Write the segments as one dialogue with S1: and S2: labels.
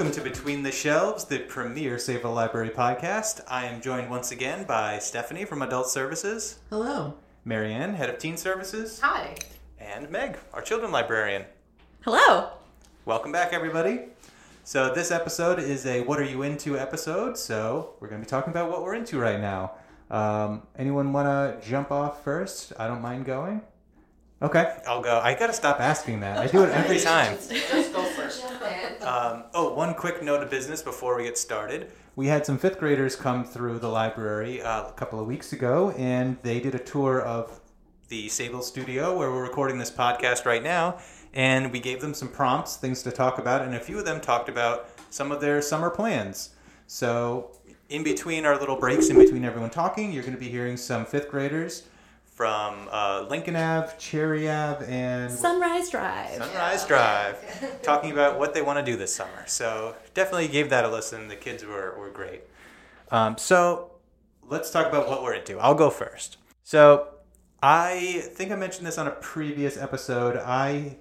S1: Welcome to Between the Shelves, the premier Sayville Library podcast. I am joined once again by Stephanie from Adult Services,
S2: Hello.
S1: Marianne, Head of Teen Services,
S3: Hi.
S1: and Meg, our Children Librarian.
S3: Hello.
S1: Welcome back, everybody. So, this episode is a What Are You Into episode, so we're going to be talking about what we're into right now. Um, anyone want to jump off first? I don't mind going. Okay, I'll go. I gotta stop asking that. I do it every time.
S3: Just go first.
S1: Um, oh, one quick note of business before we get started. We had some fifth graders come through the library uh, a couple of weeks ago, and they did a tour of the Sayville studio where we're recording this podcast right now. And we gave them some prompts, things to talk about, and a few of them talked about some of their summer plans. So, in between our little breaks, in between everyone talking, you're going to be hearing some fifth graders from uh, Lincoln Ave, Cherry Ave, and
S3: Sunrise Drive.
S1: Sunrise Drive, talking about what they want to do this summer. So definitely gave that a listen. The kids were, were great. Um, so let's talk about what we're into. I'll go first. So I think I mentioned this on a previous episode. I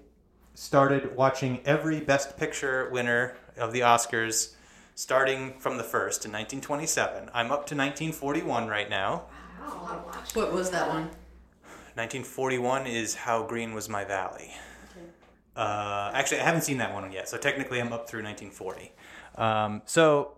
S1: started watching every Best Picture winner of the Oscars starting from the first in 1927. I'm up to 1941 right now. Wow.
S2: What was that one?
S1: 1941 is How Green Was My Valley. Uh, actually, I haven't seen that one yet, so technically I'm up through 1940. Um, so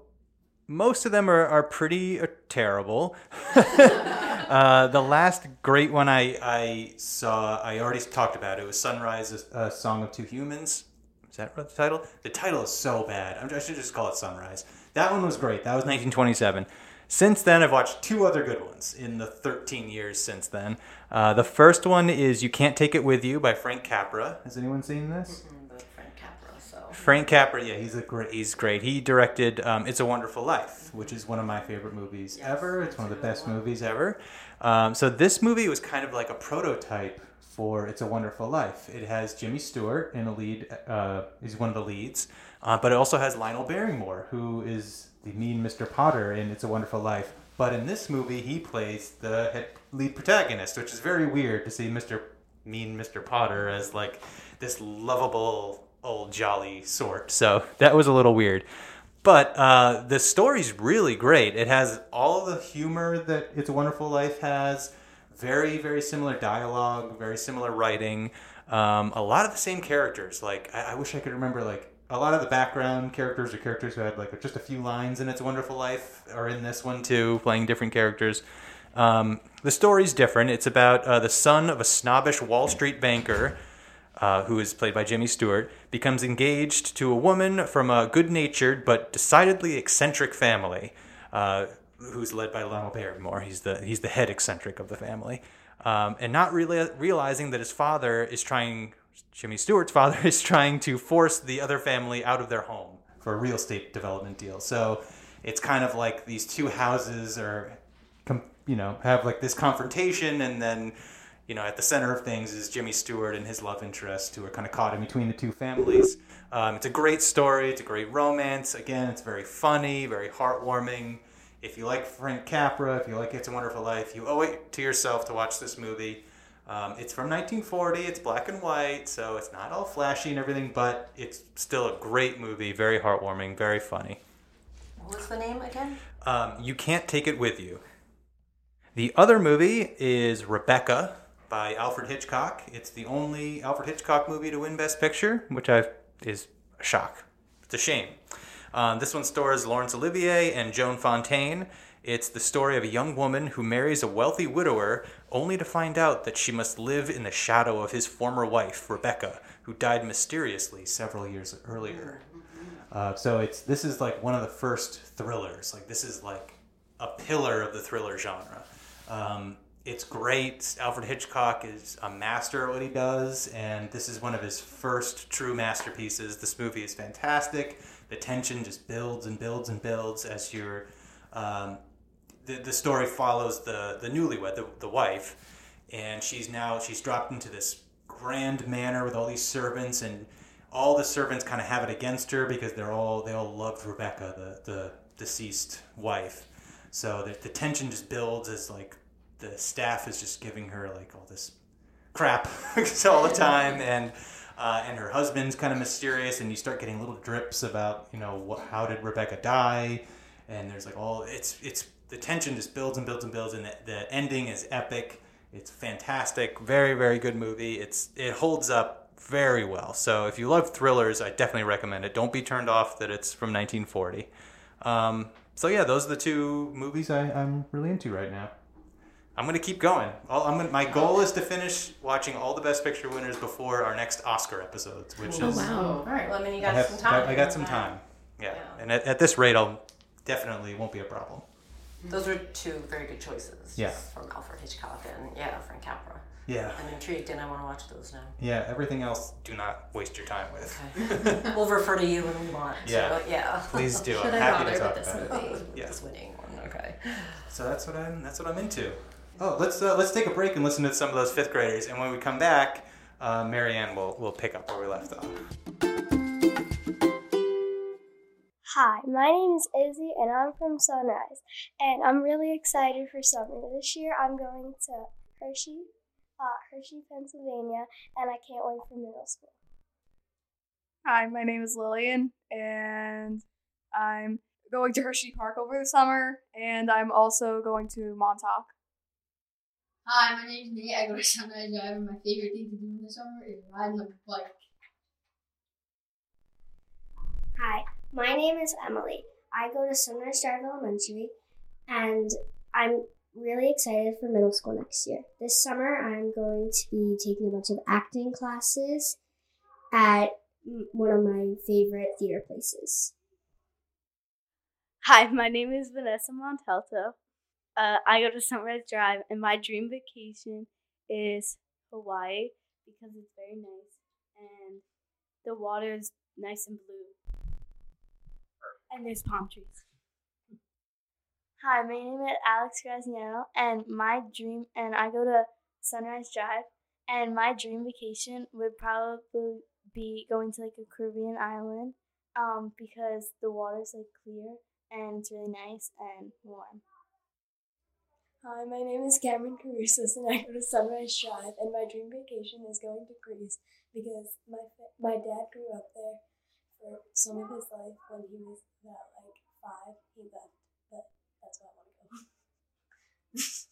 S1: most of them are, are pretty uh, terrible. uh, the last great one I, I saw, I already talked about it, was Sunrise, a, a Song of Two Humans. Is that the title? The title is so bad. I should just call it Sunrise. That one was great. That was 1927. Since then, I've watched two other good ones in the 13 years since then. Uh, the first one is You Can't Take It With You by Frank Capra. Has anyone seen this?
S3: Frank Capra, so.
S1: Frank Capra, yeah, he's a great. He's great. He directed um, "It's a Wonderful Life," which is one of my favorite movies ever. It's one of the best movies ever. Um, so this movie was kind of like a prototype for "It's a Wonderful Life." It has Jimmy Stewart in a lead. Uh, he's one of the leads, uh, but it also has Lionel Barrymore, who is the mean Mr. Potter in "It's a Wonderful Life." But in this movie, he plays the lead protagonist, which is very weird to see Mr. Mean Mr. Potter as like this lovable old jolly sort. So that was a little weird. But uh, the story's really great. It has all the humor that It's a Wonderful Life has, very, very similar dialogue, very similar writing, um, a lot of the same characters. Like, I, I wish I could remember, like, a lot of the background characters or characters who had, like, just a few lines in It's a Wonderful Life are in this one, too, playing different characters. Um, the story's different. It's about uh, the son of a snobbish Wall Street banker uh, who is played by Jimmy Stewart, becomes engaged to a woman from a good natured but decidedly eccentric family, uh, who's led by Lionel Barrymore. He's the, he's the head eccentric of the family. Um, and not really realizing that his father is trying, Jimmy Stewart's father is trying to force the other family out of their home for a real estate development deal. So it's kind of like these two houses are, you know, have like this confrontation and then you know, at the center of things is Jimmy Stewart and his love interest, who are kind of caught in between the two families. Um, it's a great story. It's a great romance. Again, it's very funny, very heartwarming. If you like Frank Capra, if you like It's a Wonderful Life, you owe it to yourself to watch this movie. Um, it's from 1940. It's black and white, so it's not all flashy and everything, but it's still a great movie. Very heartwarming, very funny.
S3: What's the name again?
S1: Um, you can't take it with you. The other movie is Rebecca by Alfred Hitchcock. It's the only Alfred Hitchcock movie to win Best Picture, which I is a shock. It's a shame. Um, this one stars Laurence Olivier and Joan Fontaine. It's the story of a young woman who marries a wealthy widower only to find out that she must live in the shadow of his former wife, Rebecca, who died mysteriously several years earlier. Uh, so it's this is like one of the first thrillers. Like this is like a pillar of the thriller genre. Um, it's great. Alfred Hitchcock is a master at what he does, and this is one of his first true masterpieces. This movie is fantastic. The tension just builds and builds and builds as you're. Um, the, the story follows the the newlywed, the, the wife, and she's now she's dropped into this grand manor with all these servants, and all the servants kind of have it against her because they're all they all loved Rebecca, the the deceased wife. So the, the tension just builds as like the staff is just giving her like all this crap all the time, and uh, and her husband's kind of mysterious, and you start getting little drips about you know what, how did Rebecca die, and there's like all it's it's the tension just builds and builds and builds, and the, the ending is epic. It's fantastic, very very good movie. It's it holds up very well. So if you love thrillers, I definitely recommend it. Don't be turned off that it's from 1940. Um, so yeah, those are the two movies I, I'm really into right now. I'm gonna keep going. All, I'm gonna, my goal is to finish watching all the Best Picture winners before our next Oscar episodes, which
S2: Oh
S1: is
S2: wow.
S3: All right. Well, I mean, you
S1: I
S3: got
S1: have
S3: some time.
S1: I got some time. Yeah,
S3: Yeah.
S1: and at, at this rate, I'll definitely won't be a problem.
S3: Those were two very good choices.
S1: Yeah.
S3: From Alfred Hitchcock and yeah, Frank Capra.
S1: Yeah,
S3: I'm intrigued and I want to watch those now.
S1: yeah. Everything else, do not waste your time with.
S3: Okay. we'll refer to you when we want.
S1: Yeah.
S3: So, yeah.
S1: Please do.
S2: Should
S1: I'm
S2: I
S1: happy
S2: bother
S1: to talk
S2: with this
S1: about it.
S2: movie?
S1: Yeah.
S3: This winning one. Okay.
S1: So that's what I'm. That's what I'm into. Oh, let's uh, let's take a break and listen to some of those fifth graders, and when we come back, uh, Marianne will will pick up where we left off.
S4: Hi, my name is Izzy and I'm from Sunrise, and I'm really excited for summer. This year I'm going to Hershey, uh, Hershey, Pennsylvania, and I can't wait for middle school.
S5: Hi, my name is Lillian, and I'm going to Hershey Park over the summer, and I'm also going to Montauk.
S6: Hi, my name's Nate. I go to Sunrise Drive, and my favorite thing to do in the summer is riding a bike.
S4: Hi, my name is Emily. I go to Sunrise Drive Elementary, and I'm really excited for middle school next year. This summer, I'm going to be taking a bunch of acting classes at one of my favorite theater places.
S7: Hi, my name is Vanessa Montalto. Uh, I go to Sunrise Drive, and my dream vacation is Hawaii because it's very nice and the water is nice and blue. And there's palm trees. Hi, my name is Alex Graziano, and my dream, and I go to Sunrise Drive, and my dream vacation would probably be going to like a Caribbean island, um, because the water's like clear and it's really nice and warm.
S8: Hi, my name is Cameron Carusos, and I go to Sunrise Drive. And my dream vacation is going to Greece because my my dad grew up there for some of his life. When he was like five, he left, but that's I want to go.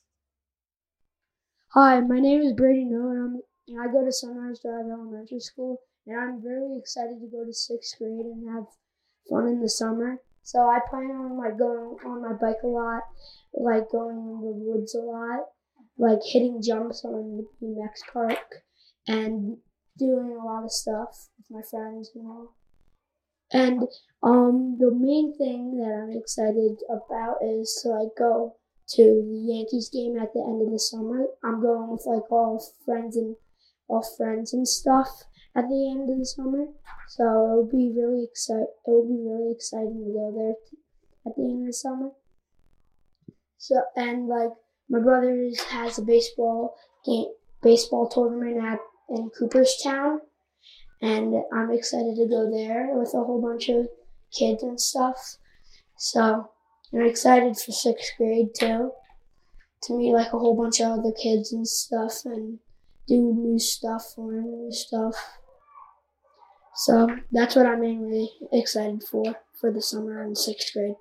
S9: Hi, my name is Brady Noah, and, I'm, and I go to Sunrise Drive Elementary School, and I'm very excited to go to sixth grade and have fun in the summer. So I plan on like going on my bike a lot, like going in the woods a lot, like hitting jumps on the BMX park, and doing a lot of stuff with my friends and all. And um, the main thing that I'm excited about is to like go to the Yankees game at the end of the summer. I'm going with like all friends and all friends and stuff at the end of the summer. So it'll be really excite. It will be really exciting to go there at the end of the summer. So and like my brother has a baseball game, baseball tournament at in Cooperstown, and I'm excited to go there with a whole bunch of kids and stuff. So I'm excited for sixth grade too. To meet like a whole bunch of other kids and stuff and do new stuff, learn new stuff. So that's what I'm mainly excited for for the summer in sixth grade.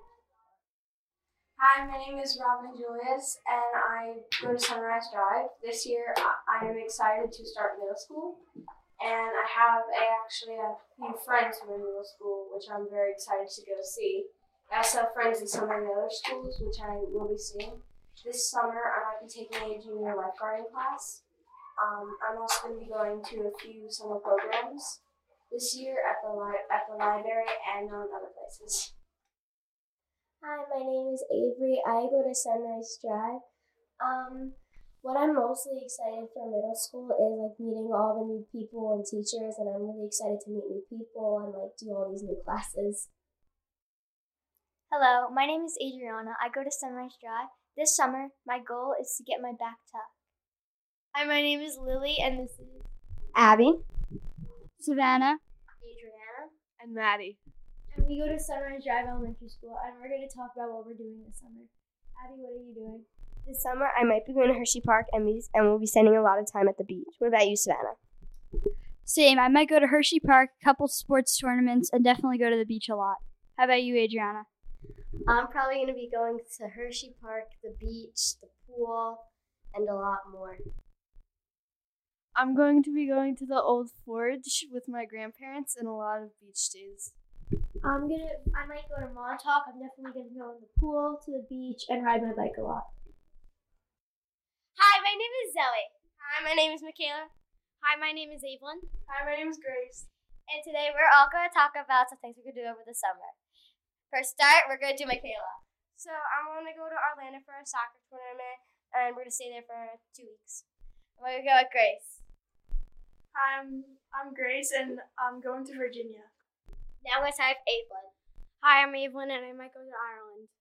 S8: Hi, my name is Robin Julius, and I go to Sunrise Drive. This year, I am excited to start middle school, and I have a, actually a few friends in middle school, which I'm very excited to go see. I also have friends in some of the other schools, which I will be seeing. This summer, I might be taking a junior lifeguarding class. Um, I'm also going to be going to a few summer programs this year at the li- at the library and on other places.
S4: Hi, my name is Avery. I go to Sunrise Drive. Um, what I'm mostly excited for middle school is like meeting all the new people and teachers, and I'm really excited to meet new people and like do all these new classes.
S10: Hello, my name is Adriana. I go to Sunrise Drive. This summer, my goal is to get my back tucked. Hi, my name is Lily, and this is
S4: Abby.
S10: Savannah.
S4: Adriana.
S10: And Maddie.
S4: And we go to Sunrise Drive Elementary School, and we're going to talk about what we're doing this summer. Abby, what are you doing? This summer, I might be going to Hershey Park, and, we, and we'll be spending a lot of time at the beach. What about you, Savannah?
S11: Same. I might go to Hershey Park, a couple sports tournaments, and definitely go to the beach a lot. How about you, Adriana?
S4: I'm probably going to be going to Hershey Park, the beach, the pool, and a lot more.
S12: I'm going to be going to the Old Forge with my grandparents and a lot of beach days.
S9: I'm gonna. I might go to Montauk. I'm definitely gonna go in the pool, to the beach, and ride my bike a lot.
S10: Hi, my name is Zoe. Hi, my name is Michaela. Hi, my name is Evelyn.
S8: Hi, my name is Grace.
S10: And today we're all going to talk about some things we could do over the summer. For a start, we're going to do Michaela.
S8: So I'm going to go to Orlando for a soccer tournament, and we're going to stay there for two weeks.
S10: We're going to go with Grace.
S13: Hi, I'm, I'm Grace, and I'm going to Virginia.
S10: Now let's have Evelyn.
S8: Hi, I'm Evelyn, and I might go to Ireland.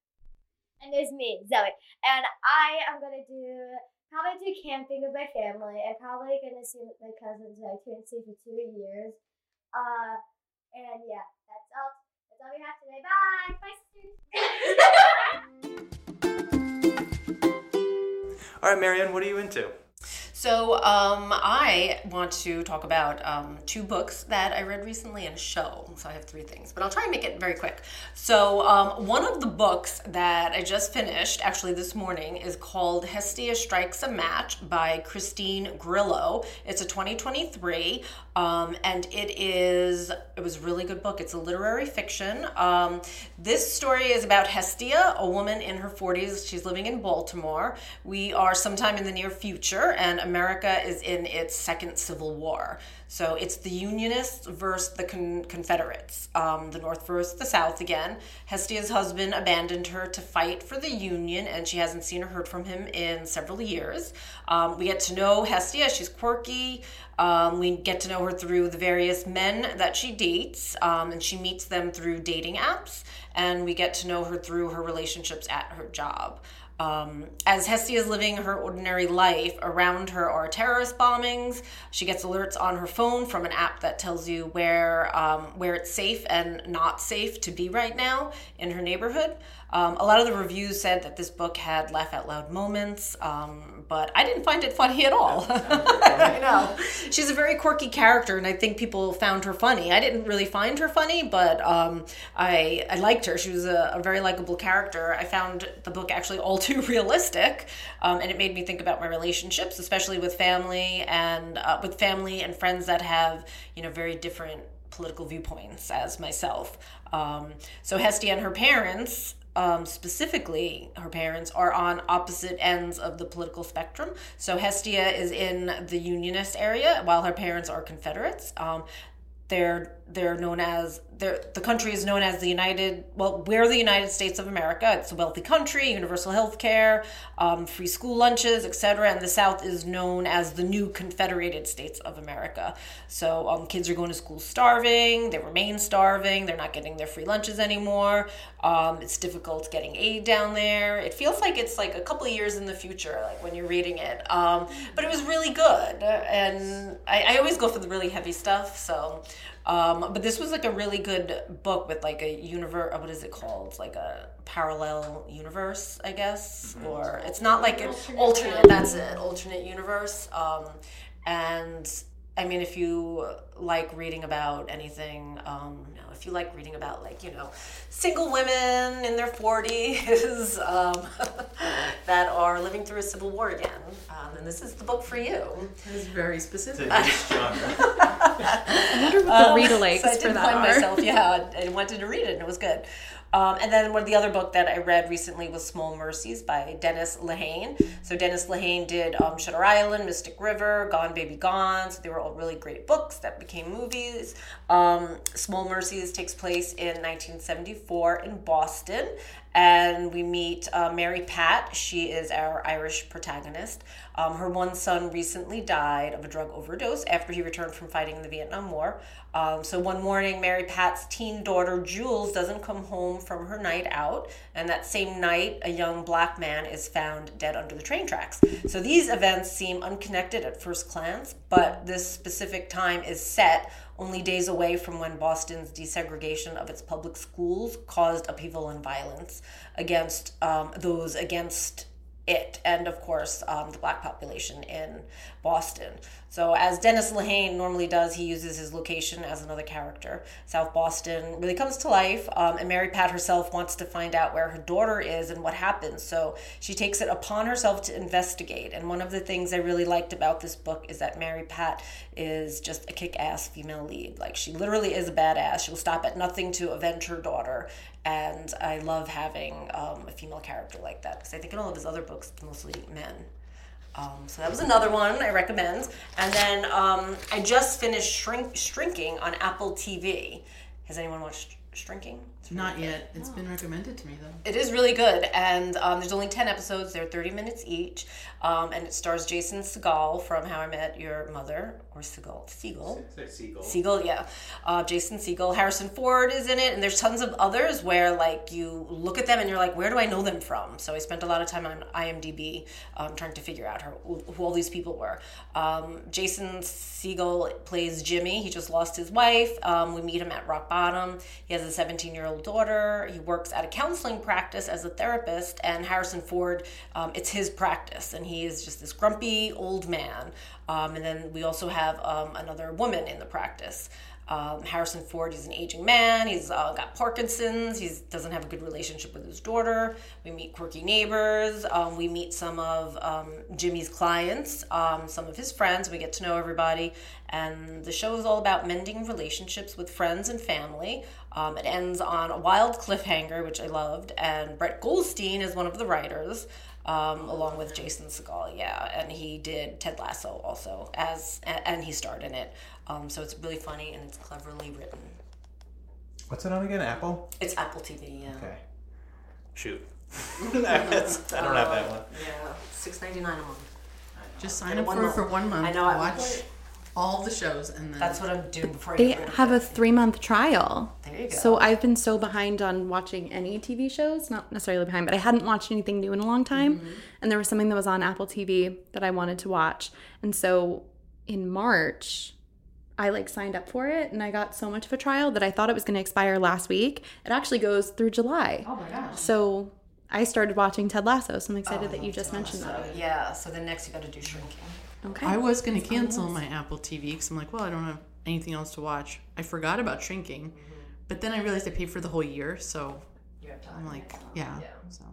S10: And there's me, Zoe. And I am going to do probably do camping with my family. I'm probably gonna see my cousins who I can't see for two years. Uh, and yeah, that's all. That's all we have today. Bye.
S1: Bye, all right, Marianne, what are you into?
S3: So, um, I want to talk about um, two books that I read recently and a show. So, I have three things, but I'll try and make it very quick. So, um, one of the books that I just finished, actually this morning, is called Hestia Strikes a Match by Christine Grillo. It's a 2023, um, and it is, it was a really good book. It's a literary fiction. Um, this story is about Hestia, a woman in her 40s. She's living in Baltimore. We are sometime in the near future, and America is in its second civil war. So it's the Unionists versus the con- Confederates, um, the North versus the South again. Hestia's husband abandoned her to fight for the Union, and she hasn't seen or heard from him in several years. Um, we get to know Hestia. She's quirky. Um, we get to know her through the various men that she dates, um, and she meets them through dating apps. And we get to know her through her relationships at her job. Um, as Hestia is living her ordinary life, around her are terrorist bombings. She gets alerts on her phone from an app that tells you where um, where it's safe and not safe to be right now in her neighborhood. Um, a lot of the reviews said that this book had laugh out loud moments, um, but I didn't find it funny at all. I know. She's a very quirky character, and I think people found her funny. I didn't really find her funny, but um, I, I liked her. She was a, a very likable character. I found the book actually all too realistic, um, and it made me think about my relationships, especially with family and uh, with family and friends that have, you know, very different political viewpoints as myself. Um, so Hestia and her parents um, specifically, her parents are on opposite ends of the political spectrum. So Hestia is in the Unionist area, while her parents are Confederates. Um, they're they're known as they're, the country is known as the United well we're the United States of America. It's a wealthy country universal health care um, free school lunches etc and the South is known as the new Confederated States of America. So um, kids are going to school starving. They remain starving. They're not getting their free lunches anymore. Um, it's difficult getting aid down there. It feels like it's like a couple years in the future like when you're reading it. Um, but it was really good. And I, I always go for the really heavy stuff. So um, but this was like a really good book with like a universe. What is it called? Like a parallel universe, I guess, mm-hmm. or it's not like an alternate. alternate that's an alternate universe. Um, and I mean, if you like reading about anything, um, you know, if you like reading about like you know, single women in their forties um, that are living through a civil war again, um, then this is the book for you.
S2: It's very specific.
S14: I wonder what the read alikes
S3: so I did
S14: for that
S3: find
S14: are.
S3: myself, yeah, I wanted to read it, and it was good. Um, and then one of the other book that I read recently was Small Mercies by Dennis Lehane. So Dennis Lehane did um, Shutter Island, Mystic River, Gone Baby Gone. So they were all really great books that became movies. Um, Small Mercies takes place in 1974 in Boston, and we meet uh, Mary Pat. She is our Irish protagonist. Um, her one son recently died of a drug overdose after he returned from fighting in the Vietnam War. Um, so one morning, Mary Pat's teen daughter Jules doesn't come home from her night out, and that same night, a young black man is found dead under the train tracks. So these events seem unconnected at first glance, but this specific time is set only days away from when Boston's desegregation of its public schools caused upheaval and violence against um, those against it and of course um, the black population in boston So, as Dennis Lehane normally does, he uses his location as another character. South Boston really comes to life, um, and Mary Pat herself wants to find out where her daughter is and what happened. So, she takes it upon herself to investigate. And one of the things I really liked about this book is that Mary Pat is just a kick ass female lead. Like, she literally is a badass. She'll stop at nothing to avenge her daughter. And I love having um, a female character like that because I think in all of his other books, it's mostly men. Um, so that was another one I recommend. And then um, I just finished Shrink Shrinking on Apple TV. Has anyone watched Shrinking? It's really
S2: Not yet. It's been recommended to me though.
S3: It is really good, and um, there's only ten episodes. They're thirty minutes each, um, and it stars Jason Segal from How I Met Your Mother, or Segal Siegel.
S1: Seagull.
S3: Siegel, yeah. Uh, Jason Segel. Harrison Ford is in it, and there's tons of others where like you look at them and you're like, where do I know them from? So I spent a lot of time on IMDb um, trying to figure out her, who all these people were. Um, Jason Segel plays Jimmy. He just lost his wife. Um, we meet him at rock bottom. He has a 17 year old daughter. He works at a counseling practice as a therapist, and Harrison Ford, um, it's his practice, and he is just this grumpy old man. Um, and then we also have um, another woman in the practice. Um, Harrison Ford, he's an aging man. He's uh, got Parkinson's. He doesn't have a good relationship with his daughter. We meet quirky neighbors. Um, we meet some of um, Jimmy's clients, um, some of his friends. We get to know everybody. And the show is all about mending relationships with friends and family. Um, it ends on a wild cliffhanger, which I loved. And Brett Goldstein is one of the writers. Um, along with Jason Segel, yeah, and he did Ted Lasso also as, and he starred in it. Um, so it's really funny and it's cleverly written.
S1: What's it on again? Apple?
S3: It's Apple TV, yeah.
S1: Okay. Shoot. I don't have that one.
S3: Yeah, six ninety nine a month.
S2: Just
S3: And
S2: sign up
S3: one
S2: for
S3: month.
S2: for one month.
S3: I know. I
S2: Watch all the shows and then.
S3: That's what I'm doing before I
S14: They
S3: get rid of
S14: have
S3: it.
S14: a three month trial.
S3: There you go.
S14: So I've been so behind on watching any TV shows, not necessarily behind, but I hadn't watched anything new in a long time.
S3: Mm-hmm.
S14: And there was something that was on Apple TV that I wanted to watch. And so in March, I like signed up for it and I got so much of a trial that I thought it was going to expire last week. It actually goes through July.
S3: Oh my gosh.
S14: So I started watching Ted Lasso, so I'm
S3: Oh,
S14: excited that you just mentioned
S3: So,
S14: that.
S3: yeah, so then next you got to do shrinking.
S14: Okay.
S2: I was going to
S14: That's on the
S2: cancel
S14: list.
S2: my Apple TV because I'm like, well, I don't have anything else to watch. I forgot about shrinking, mm-hmm. but then I realized I paid for the whole year, so I'm like, yeah. So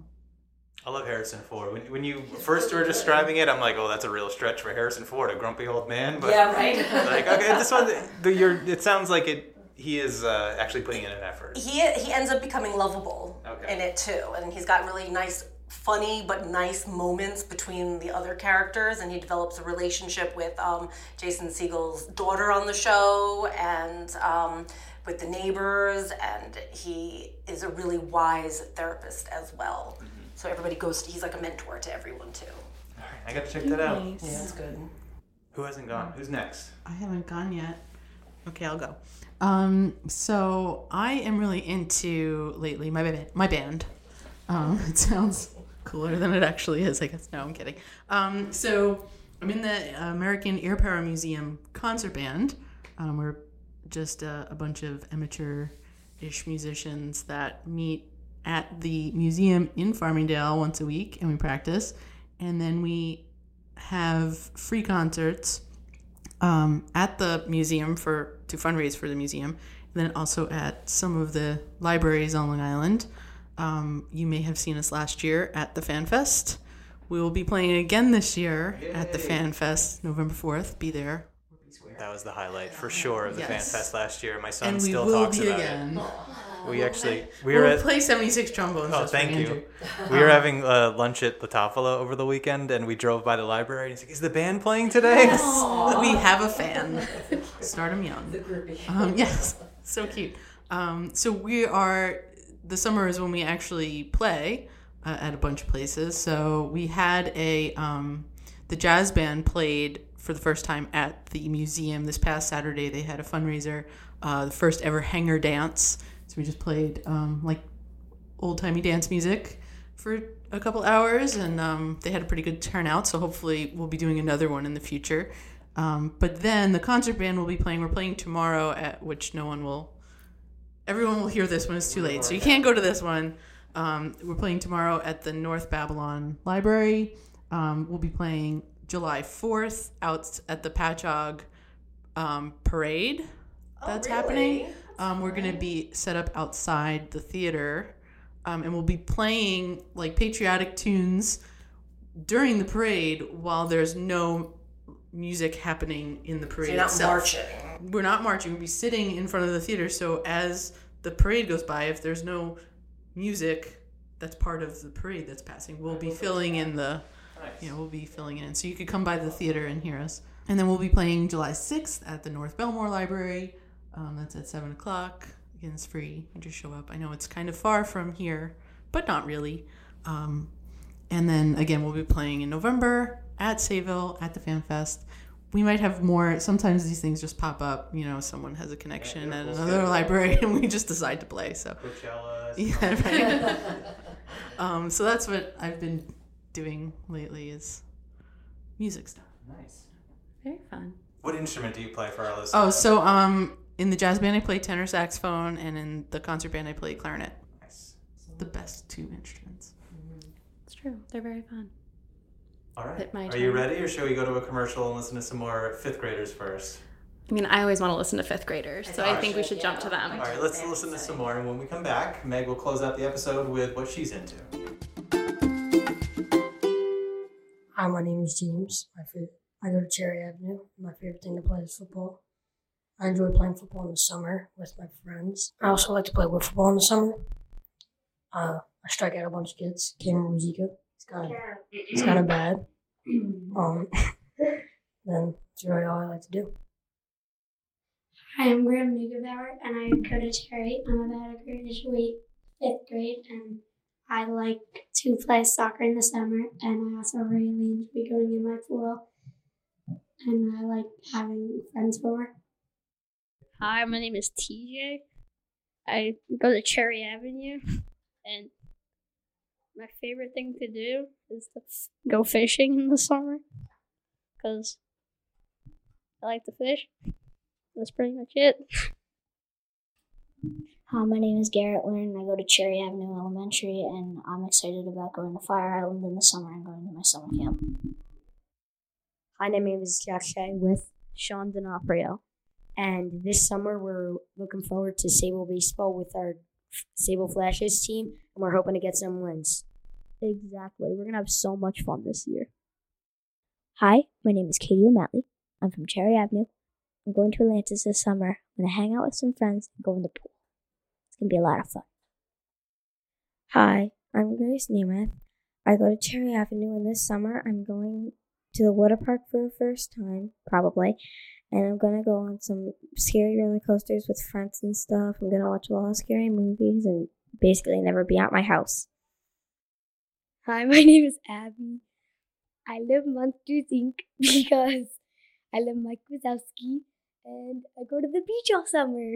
S1: I love Harrison Ford. When, when you first were describing it, I'm like, oh, that's a real stretch for Harrison Ford, a grumpy old man. But
S3: Yeah, right?
S1: like, okay, this one, the, your, it sounds like it. He is uh, actually putting in an effort.
S3: He he ends up becoming lovable
S1: Okay.
S3: in it too, and he's got really nice, funny but nice moments between the other characters, and he develops a relationship with um, Jason Segel's daughter on the show, and um, with the neighbors, and he is a really wise therapist as well. So everybody goes. he's like a mentor to everyone too.
S1: All right, I got to check that out.
S3: Yeah, it's good.
S1: Who hasn't gone? Who's next?
S2: I haven't gone yet. Okay, I'll go. Um, so I am really into lately my band. My band. Um, it sounds cooler than it actually is. I guess. No, I'm kidding. Um, so I'm in the American Airpower Museum concert band. Um, we're just a, a bunch of amateur-ish musicians that meet at the museum in Farmingdale once a week, and we practice. And then we have free concerts um, at the museum for to fundraise for the museum, and then also at some of the libraries on Long Island. Um, you may have seen us last year at the Fan Fest. We will be playing again this year at the Fan Fest, November fourth. Be there.
S1: That was the highlight for sure of the
S2: Yes.
S1: Fan Fest last year. My son
S2: And
S1: still talks about
S2: again.
S1: it. We actually we
S2: We'll
S1: were at
S2: play seventy six trombones.
S1: Oh,
S2: just for
S1: thank
S2: Andrew.
S1: you. We were having uh, lunch at La Tavola over the weekend, and we drove by the library. And he's like, "Is the band playing today?"
S2: Yes, we have a fan. Start him young.
S3: The groupie.
S2: Um, yes, so cute. Um, so we are. The summer is when we actually play uh, at a bunch of places. So we had a um, the jazz band played for the first time at the museum this past Saturday. They had a fundraiser, uh, the first ever hangar dance. So we just played um, like old timey dance music for a couple hours, and um, they had a pretty good turnout. So hopefully, we'll be doing another one in the future. Um, but then the concert band will be playing. We're playing tomorrow, at which no one will. Everyone will hear this when it's too late, so you can't go to this one. Um, we're playing tomorrow at the North Babylon Library. Um, we'll be playing July 4th out at the Patchogue um, parade that's happening. Um, we're going to be set up outside the theater um, and we'll be playing like patriotic tunes during the parade while there's no music happening in the parade
S3: you're not
S2: itself.
S3: marching.
S2: We're not marching. We'll be sitting in front of the theater. So as the parade goes by, if there's no music that's part of the parade that's passing, we'll be filling in the, you know, we'll be filling in. So you could come by the theater and hear us. And then we'll be playing July 6th at the North Belmore Library. Um, that's at 7 o'clock. Again, it's free. You just show up. I know it's kind of far from here, but not really. Um, and then again, we'll be playing in November at Sayville at the Fan Fest. We might have more. Sometimes these things just pop up. You know, someone has a connection
S1: Yeah,
S2: at another
S1: schedule.
S2: library, and we just decide to play. So
S1: Coachella.
S2: yeah, right. um, so that's what I've been doing lately is music stuff.
S1: Nice.
S14: Very fun.
S1: What instrument do you play for our listeners?
S2: Oh, so um, in the jazz band I play tenor saxophone, and in the concert band I play clarinet.
S1: Nice.
S2: The best two instruments.
S14: It's true. They're very fun.
S1: All right.
S14: Hit my
S1: Are you ready, or should we go to a commercial and listen to some more fifth graders first?
S14: I mean, I always want to listen to fifth graders, so I think we should jump to them.
S1: All right, let's listen to some more, and when we come back, Meg will close out the episode with what she's into.
S15: Hi, my name is James. My favorite, I go to Cherry Avenue. My favorite thing to play is football. I enjoy playing football in the summer with my friends. I also like to play wood football in the summer. Uh, I strike out a bunch of kids. Cameron Ruzika. It's kind of it's kind of bad. Um, then that's really all I like to do.
S16: Hi, I'm Graham Neugebauer, and I go to Cherry. I'm about to graduate fifth grade, and I like to play soccer in the summer, and I also really enjoy going in my pool, and I like having friends over.
S17: Hi, my name is TJ. I go to Cherry Avenue, and my favorite thing to do is to f- go fishing in the summer, cause I like to fish. That's pretty much it.
S18: Hi, my name is Garrett Learn. I go to Cherry Avenue Elementary, and I'm excited about going to Fire Island in the summer and going to my summer camp.
S19: Hi, my name is Jack Shea with Sean D'Onofrio. And this summer, we're looking forward to Sayville Baseball with our Sayville Flashes team, and we're hoping to get some wins.
S17: Exactly. We're gonna have so much fun this year.
S18: Hi, my name is Katie O'Malley. I'm from Cherry Avenue. I'm going to Atlantis this summer. I'm going to hang out with some friends and go in the pool. It's going to be a lot of fun.
S20: Hi, I'm Grace Nemeth. I go to Cherry Avenue, and this summer I'm going to the water park for the first time, probably. And I'm gonna go on some scary roller coasters with friends and stuff. I'm gonna watch a lot of scary movies and basically never be out my house.
S12: Hi, my name is Abby. I love Monsters Inc. because I love Mike Wazowski and I go to the beach all summer.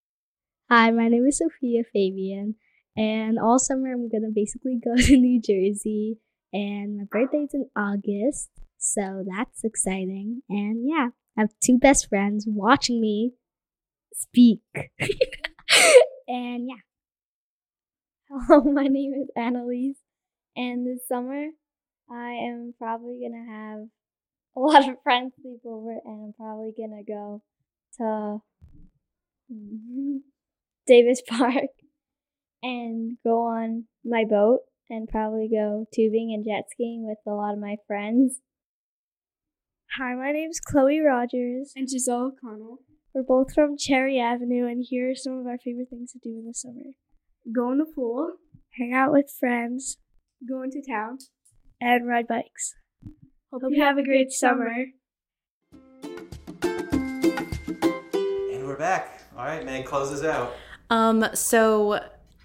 S17: Hi, my name is Sophia Fabian, and all summer I'm gonna basically go to New Jersey, and my birthday's in August, so that's exciting. And yeah, I have two best friends watching me speak. and yeah.
S21: Hello, my name is Annalise, and this summer I am probably gonna have a lot of friends sleep over, and I'm probably gonna go to Davis Park and go on my boat and probably go tubing and jet skiing with a lot of my friends.
S22: Hi, my name is Chloe Rogers.
S23: And Giselle O'Connell.
S22: We're both from Cherry Avenue, and here are some of our favorite things to do in the summer
S23: Go in the pool,
S22: hang out with friends,
S23: go into town.
S22: and ride bikes.
S23: Hope,
S22: Hope you have a great summer.
S1: And we're back. All right, Meg, close us out.
S14: Um, so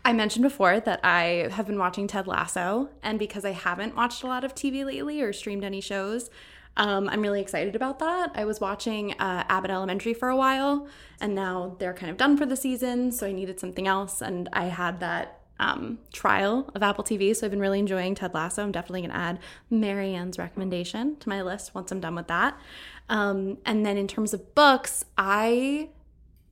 S14: I mentioned before that I have been watching Ted Lasso, and because I haven't watched a lot of TV lately or streamed any shows, um, I'm really excited about that. I was watching uh, Abbott Elementary for a while, and now they're kind of done for the season, so I needed something else, and I had that um, trial of Apple TV, so I've been really enjoying Ted Lasso. I'm definitely going to add Marianne's recommendation to my list once I'm done with that. Um, and then in terms of books, I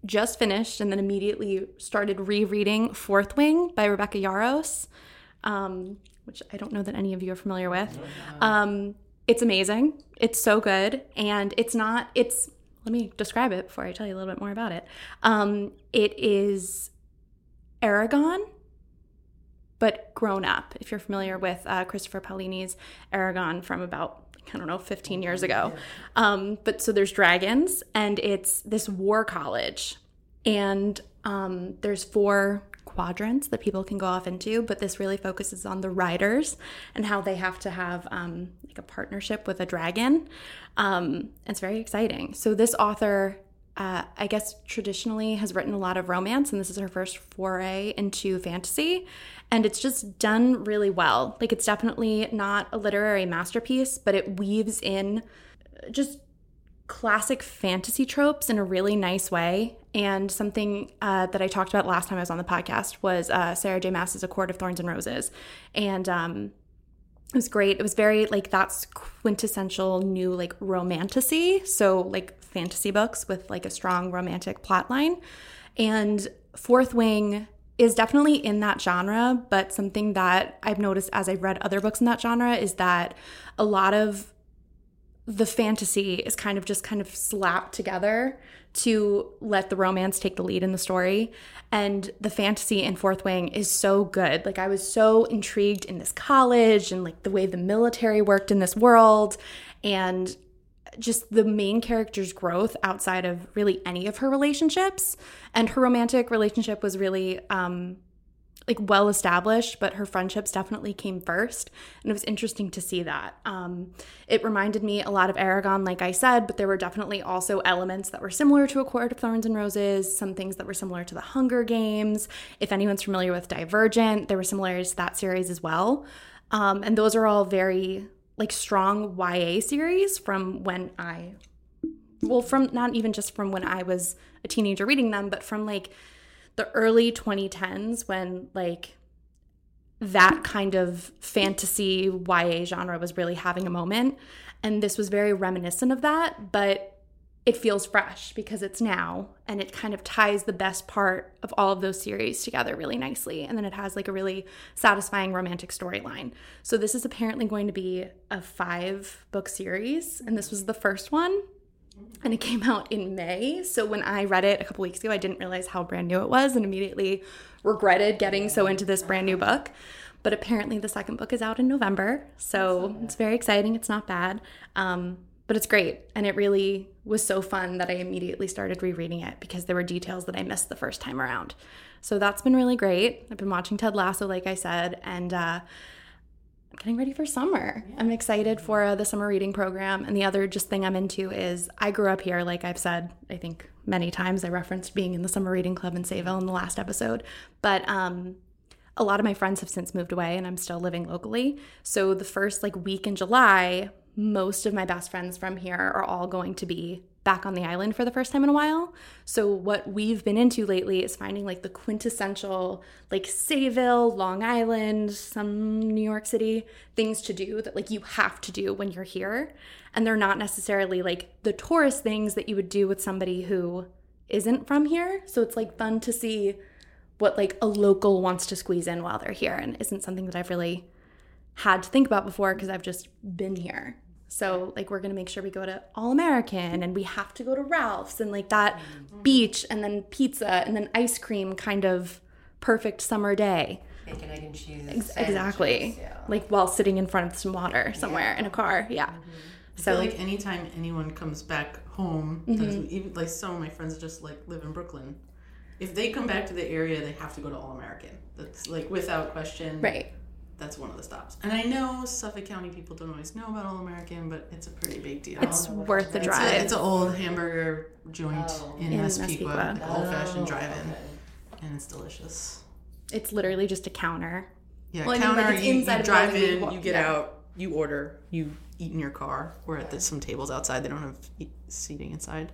S14: just finished and then immediately started rereading Fourth Wing by Rebecca Yarros, um, which I don't know that any of you are familiar with. It's amazing. It's so good. And it's not, it's, let me describe it before I tell you a little bit more about it. Um, it is Eragon, but grown up. If you're familiar with uh, Christopher Paolini's Eragon from about I don't know, 15 years ago. Um, but so there's dragons, and it's this war college, and um, there's four quadrants that people can go off into, but this really focuses on the riders and how they have to have um, like a partnership with a dragon. Um, it's very exciting. So this author uh, I guess traditionally has written a lot of romance, and this is her first foray into fantasy. And it's just done really well. Like, it's definitely not a literary masterpiece, but it weaves in just classic fantasy tropes in a really nice way. And something uh, that I talked about last time I was on the podcast was uh, Sarah J. Maas's A Court of Thorns and Roses. And um, it was great. It was very like that's quintessential new like romantasy. So like fantasy books with like a strong romantic plot line. And Fourth Wing is definitely in that genre, but something that I've noticed as I've read other books in that genre is that a lot of the fantasy is kind of just kind of slapped together to let the romance take the lead in the story. And the fantasy in Fourth Wing is so good. Like, I was so intrigued in this college and like the way the military worked in this world and just the main character's growth outside of really any of her relationships. And her romantic relationship was really, um, like well established, but her friendships definitely came first. And it was interesting to see that. Um, it reminded me a lot of Eragon, like I said, but there were definitely also elements that were similar to A Court of Thorns and Roses, some things that were similar to The Hunger Games. If anyone's familiar with Divergent, there were similarities to that series as well. Um, and those are all very like strong YA series from when I, well, from not even just from when I was a teenager reading them, but from like the early 2010s when like that kind of fantasy YA genre was really having a moment. And this was very reminiscent of that, but it feels fresh because it's now and it kind of ties the best part of all of those series together really nicely. And then it has like a really satisfying romantic storyline. So this is apparently going to be a five book series, and this was the first one and it came out in May. So when I read it a couple weeks ago, I didn't realize how brand new it was and immediately regretted getting so into this brand new book. But apparently, the second book is out in November. So it's very exciting. It's not bad. Um, but it's great. And it really was so fun that I immediately started rereading it because there were details that I missed the first time around. So that's been really great. I've been watching Ted Lasso, like I said, and uh, getting ready for summer. I'm excited for uh, the summer reading program. And the other just thing I'm into is I grew up here, like I've said, I think many times. I referenced being in the summer reading club in Sayville in the last episode. But um, a lot of my friends have since moved away and I'm still living locally. So the first like week in July, most of my best friends from here are all going to be back on the island for the first time in a while. So what we've been into lately is finding like the quintessential like Sayville, Long Island, some New York City things to do that like you have to do when you're here. And they're not necessarily like the tourist things that you would do with somebody who isn't from here. So it's like fun to see what like a local wants to squeeze in while they're here and isn't something that I've really had to think about before because I've just been here. So like we're gonna make sure we go to All American and we have to go to Ralph's and like that mm-hmm. beach and then pizza and then ice cream kind of perfect summer day.
S3: Bacon, egg, and cheese.
S14: Ex- exactly. Yeah. Like while sitting in front of some water somewhere yeah. in a car. Yeah. Mm-hmm.
S2: So like anytime anyone comes back home, mm-hmm. even like some of my friends just like live in Brooklyn. If they come back to the area, they have to go to All American. That's like without question.
S14: Right
S2: that's one of the stops. And I know Suffolk County people don't always know about All American, but it's a pretty big deal.
S14: It's worth the drive.
S2: It's, it's an old hamburger joint oh. in, in Massapequa, oh, old fashioned drive-in, and it's delicious.
S14: It's literally just a counter.
S2: Yeah, well, counter. I mean, like you, you drive in, you get yeah. out, you order, you eat in your car. We're at the, some tables outside. They don't have seating inside.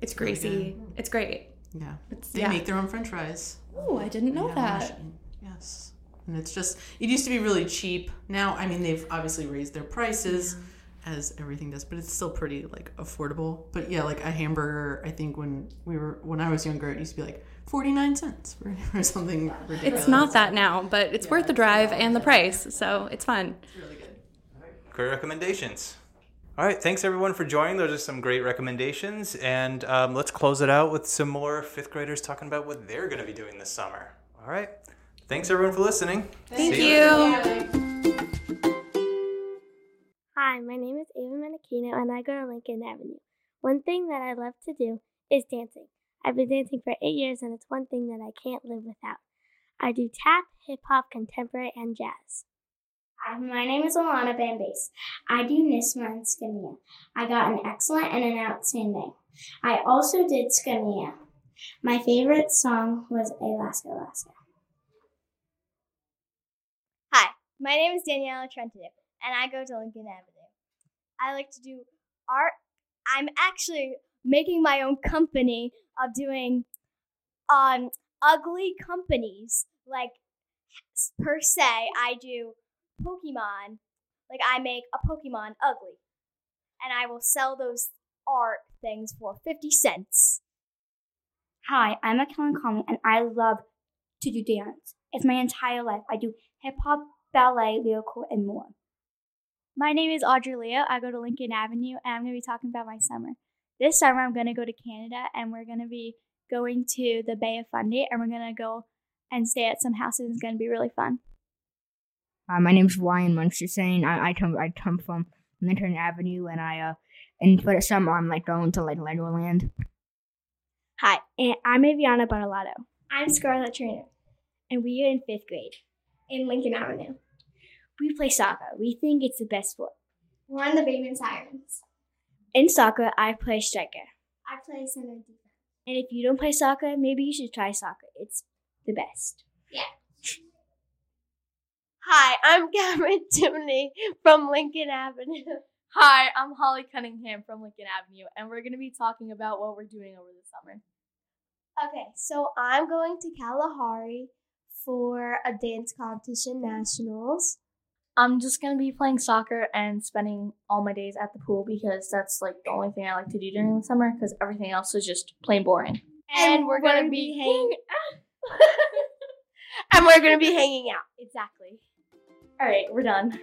S14: It's, it's crazy. Really it's great.
S2: Yeah, it's, they yeah. make their own French fries.
S14: Oh, I didn't know that.
S2: Yes and it's just it used to be really cheap. Now i mean they've obviously raised their prices yeah. as everything does but it's still pretty like affordable. But yeah like a hamburger i think when we were when i was younger it used to be like 49 cents for, or something ridiculous.
S14: It's not that now but it's yeah, worth the drive and the price so it's fun.
S2: It's really good.
S1: Great recommendations. All right, thanks everyone for joining. Those are some great recommendations, and um, let's close it out with some more fifth graders talking about what they're going to be doing this summer. All right, thanks everyone for listening.
S2: Thank
S1: See
S2: you.
S12: Hi, my name is Ava Menachino and I go to Lincoln Avenue. One thing that I love to do is dancing. I've been dancing for eight years and it's one thing that I can't live without. I do tap, hip hop, contemporary, and jazz.
S16: Hi, my name is Alana Bambase. I do NYSSMA and Scania. I got an excellent and an outstanding. I also did Scania. My favorite song was Alaska, Alaska.
S24: Hi, my name is Daniela Trenton, and I go to Lincoln Avenue. I like to do art. I'm actually making my own company of doing um ugly companies. Like per se, I do Pokemon. Like I make a Pokemon ugly, and I will sell those art things for fifty cents.
S16: Hi, I'm Akellen Conley and I love to do dance. It's my entire life. I do hip hop, ballet, lyrical, and more.
S24: My name is Audrey Leo. I go to Lincoln Avenue, and I'm going to be talking about my summer. This summer, I'm going to go to Canada, and we're going to be going to the Bay of Fundy, and we're going to go and stay at some houses. It's going to be really fun.
S19: Uh, my is Ryan Munsterson. I, I come I come from Lantern Avenue, and I uh and for the summer I'm like going to like Legoland.
S7: Hi, and I'm Aviana Bartolado.
S16: I'm Scarlett Trainer.
S7: and we are in fifth grade.
S16: In Lincoln Avenue.
S7: We play soccer. We think it's the best sport.
S16: We're on the Bateman Sirens.
S7: In soccer, I play striker.
S16: I play center defense.
S7: And if you don't play soccer, maybe you should try soccer. It's the best.
S16: Yeah.
S4: Hi, I'm Cameron Timoney from Lincoln Avenue.
S25: Hi, I'm Holly Cunningham from Lincoln Avenue, and we're going to be talking about what we're doing over the summer.
S4: Okay, so I'm going to Kalahari for a dance competition nationals.
S25: I'm just to be playing soccer and spending all my days at the pool because that's like the only thing I like to do during the summer because everything else is just plain boring.
S4: And, we're going to be hanging out. and we're to be hanging out.
S25: Exactly. All right, we're done.